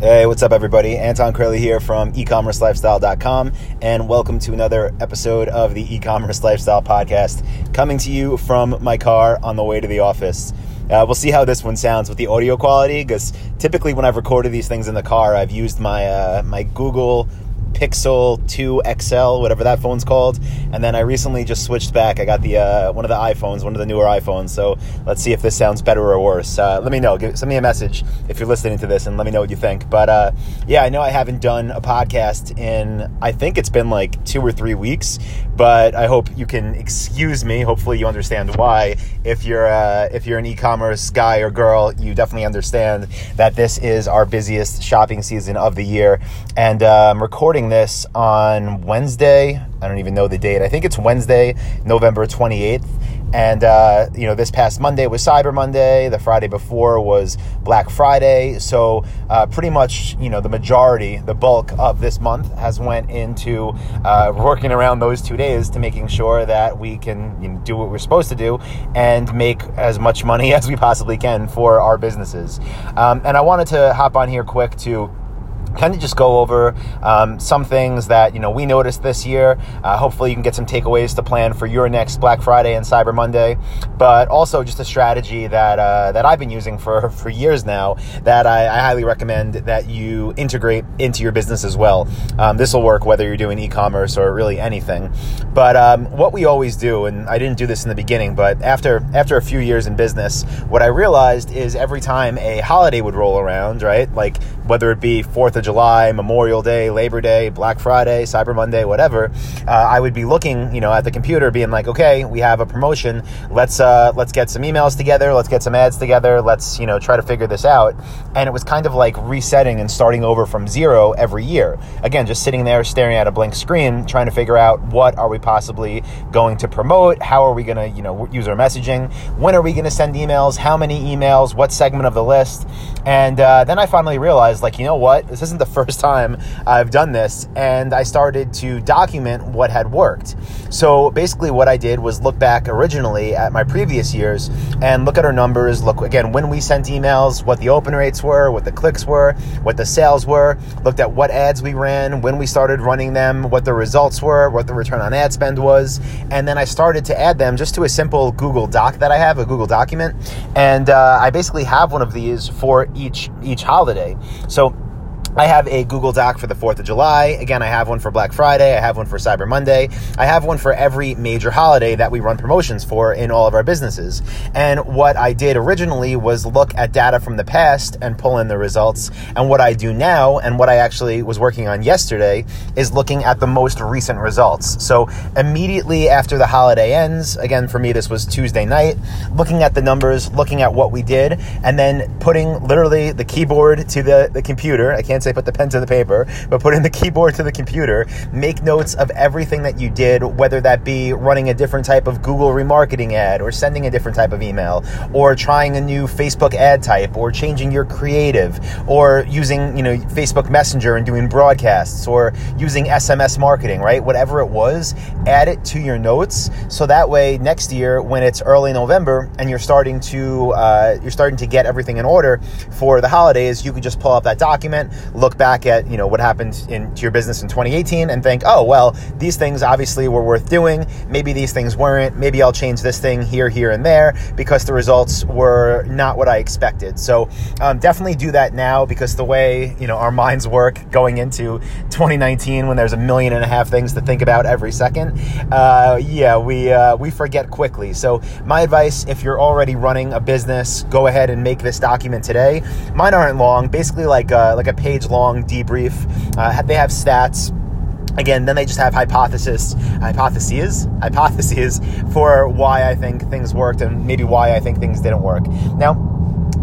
Hey, what's up, everybody? Anton Kraly here from ecommercelifestyle.com, and welcome to another episode of the e-commerce lifestyle podcast, coming to you from my car on the way to the office. Uh, we'll see how this one sounds with the audio quality, because typically when I've recorded these things in the car, I've used my uh, my Google Pixel 2 XL, whatever that phone's called. And then I recently just switched back. I got the uh, one of the iPhones, one of the newer iPhones. So let's see if this sounds better or worse. Uh, let me know. Give, send me a message if you're listening to this, and let me know what you think. But uh, yeah, I know I haven't done a podcast in I think it's been like two or three weeks. But I hope you can excuse me. Hopefully, you understand why. If you're uh, if you're an e-commerce guy or girl, you definitely understand that this is our busiest shopping season of the year, and I'm recording recording this on Wednesday. I don't even know the date. I think it's Wednesday, November 28th. And, uh, you know, this past Monday was Cyber Monday. The Friday before was Black Friday. So, uh, pretty much, you know, the majority, the bulk of this month has went into uh, working around those two days to making sure that we can you know, do what we're supposed to do and make as much money as we possibly can for our businesses. Um, and I wanted to hop on here quick to kind of just go over um, some things that you know we noticed this year. Uh, hopefully, you can get some takeaways to plan for your next Black Friday and Cyber Monday, but also just a strategy that uh, that I've been using for for years now that I, I, highly recommend that you integrate into your business as well. Um, this will work whether you're doing e-commerce or really anything. But um, what we always do, and I didn't do this in the beginning, but after after a few years in business, what I realized is every time a holiday would roll around, right, like whether it be Fourth of July, Memorial Day, Labor Day, Black Friday, Cyber Monday, whatever, uh, I would be looking, you know, at the computer, being like, okay, we have a promotion. Let's uh, let's get some emails together. Let's get some ads together. Let's you know try to figure this out. And it was kind of like resetting and starting over from zero every year. Again, just sitting there staring at a blank screen, trying to figure out what are we possibly going to promote. How are we going to you know use our messaging? When are we going to send emails? How many emails? What segment of the list? And uh, then I finally realized, like, you know what? This isn't the first time I've done this. And I started to document what had worked. So basically, what I did was look back originally at my previous years and look at our numbers. Look again when we sent emails, what the open rates were, what the clicks were, what the sales were. Looked at what ads we ran, when we started running them, what the results were, what the return on ad spend was. And then I started to add them just to a simple Google Doc that I have, a Google document. And uh, I basically have one of these for each each holiday. So I have a Google Doc for the 4th of July. Again, I have one for Black Friday. I have one for Cyber Monday. I have one for every major holiday that we run promotions for in all of our businesses. And what I did originally was look at data from the past and pull in the results. And what I do now, and what I actually was working on yesterday, is looking at the most recent results. So immediately after the holiday ends, again, for me, this was Tuesday night, looking at the numbers, looking at what we did, and then putting literally the keyboard to the, the computer. I can't say put the pen to the paper, but put in the keyboard to the computer. Make notes of everything that you did, whether that be running a different type of Google remarketing ad, or sending a different type of email, or trying a new Facebook ad type, or changing your creative, or using you know Facebook Messenger and doing broadcasts, or using SMS marketing, right? Whatever it was, add it to your notes so that way next year when it's early November and you're starting to uh, you're starting to get everything in order for the holidays, you can just pull up that document look back at you know what happened in to your business in 2018 and think, oh well, these things obviously were worth doing. Maybe these things weren't. Maybe I'll change this thing here, here, and there because the results were not what I expected. So um, definitely do that now because the way you know our minds work going into 2019 when there's a million and a half things to think about every second, uh, yeah, we uh, we forget quickly. So my advice, if you're already running a business, go ahead and make this document today. Mine aren't long, basically like uh, like a page page long debrief. Uh, they have stats. Again, then they just have hypothesis, hypotheses, hypotheses for why I think things worked and maybe why I think things didn't work. Now,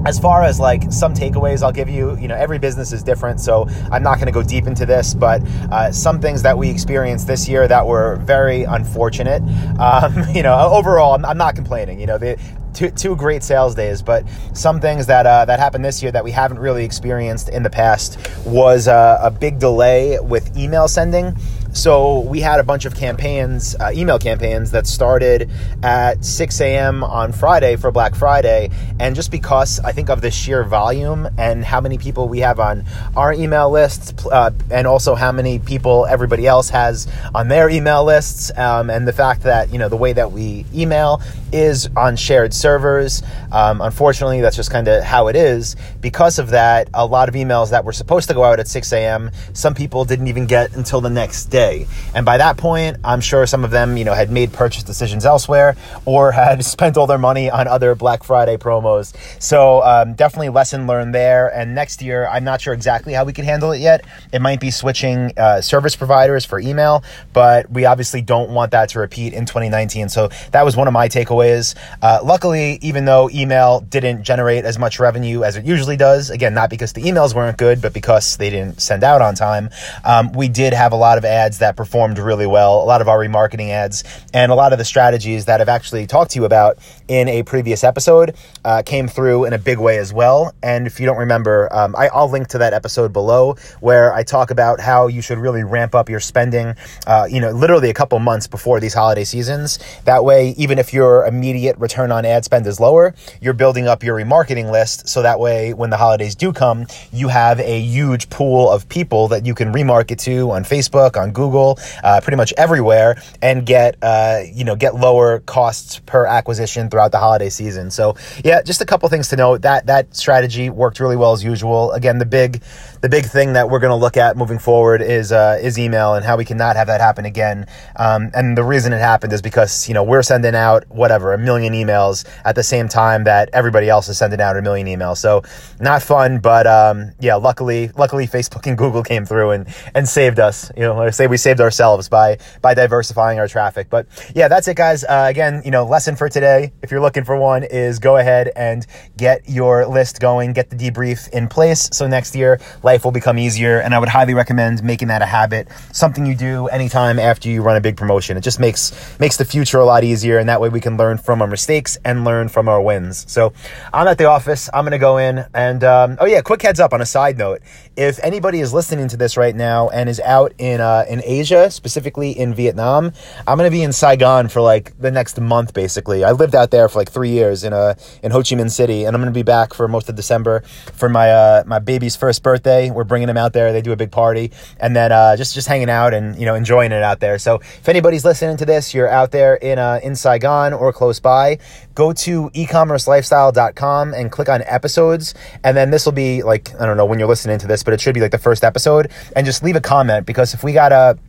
as far as like some takeaways I'll give you, you know, every business is different, so I'm not going to go deep into this, but uh, some things that we experienced this year that were very unfortunate. Um, you know, overall, I'm, I'm, not complaining. You know, the, two, two great sales days, but some things that uh, that happened this year that we haven't really experienced in the past was uh, a big delay with email sending. So we had a bunch of campaigns, uh, email campaigns that started at 6 a.m. on Friday for Black Friday. And just because I think of the sheer volume and how many people we have on our email lists, uh, and also how many people everybody else has on their email lists, um, and the fact that, you know, the way that we email is on shared servers. Um, unfortunately, that's just kind of how it is. Because of that, a lot of emails that were supposed to go out at 6 a.m., some people didn't even get until the next day day. And by that point, I'm sure some of them, you know, had made purchase decisions elsewhere or had spent all their money on other Black Friday promos. So um, definitely lesson learned there. And next year, I'm not sure exactly how we can handle it yet. It might be switching uh, service providers for email, but we obviously don't want that to repeat in 2019. So that was one of my takeaways. Uh, luckily, even though email didn't generate as much revenue as it usually does, again, not because the emails weren't good, but because they didn't send out on time, um, we did have a lot of ads ads that performed really well, a lot of our remarketing ads, and a lot of the strategies that I've actually talked to you about in a previous episode uh, came through in a big way as well. And if you don't remember, um, I, will link to that episode below where I talk about how you should really ramp up your spending, uh, you know, literally a couple months before these holiday seasons. That way, even if your immediate return on ad spend is lower, you're building up your remarketing list. So that way, when the holidays do come, you have a huge pool of people that you can remarket to on Facebook, on Google Google, uh, pretty much everywhere, and get uh, you know get lower costs per acquisition throughout the holiday season. So yeah, just a couple things to note. That that strategy worked really well as usual. Again, the big the big thing that we're going to look at moving forward is uh, is email and how we cannot have that happen again. Um, and the reason it happened is because you know we're sending out whatever a million emails at the same time that everybody else is sending out a million emails. So not fun, but um, yeah, luckily luckily Facebook and Google came through and and saved us. You know, say we saved ourselves by by diversifying our traffic. But yeah, that's it, guys. Uh, again, you know, lesson for today, if you're looking for one, is go ahead and get your list going, get the debrief in place. So next year, life will become easier. And I would highly recommend making that a habit, something you do anytime after you run a big promotion. It just makes makes the future a lot easier, and that way we can learn from our mistakes and learn from our wins. So I'm at the office. I'm gonna go in and um, oh yeah, quick heads up on a side note. If anybody is listening to this right now and is out in uh, in Asia, specifically in Vietnam, I'm gonna be in Saigon for like the next month. Basically, I lived out there for like three years in uh in Ho Chi Minh City, and I'm gonna be back for most of December for my uh, my baby's first birthday. We're bringing them out there. They do a big party, and then uh, just just hanging out and you know enjoying it out there. So if anybody's listening to this, you're out there in uh, in Saigon or close by, go to ecommercelifestyle.com and click on episodes, and then this will be like I don't know when you're listening to this, but it should be like the first episode, and just leave a comment because if we got a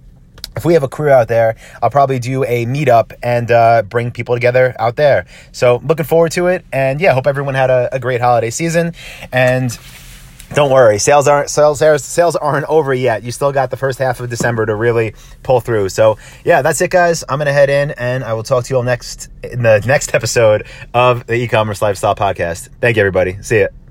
if we have a crew out there, I'll probably do a meetup and uh, bring people together out there. So looking forward to it, and yeah, hope everyone had a, a great holiday season, and don't worry, sales aren't sales sales aren't over yet. You still got the first half of December to really pull through. So yeah, that's it, guys. I'm gonna head in, and I will talk to you all next in the next episode of the e-commerce lifestyle podcast. Thank you, everybody. See ya.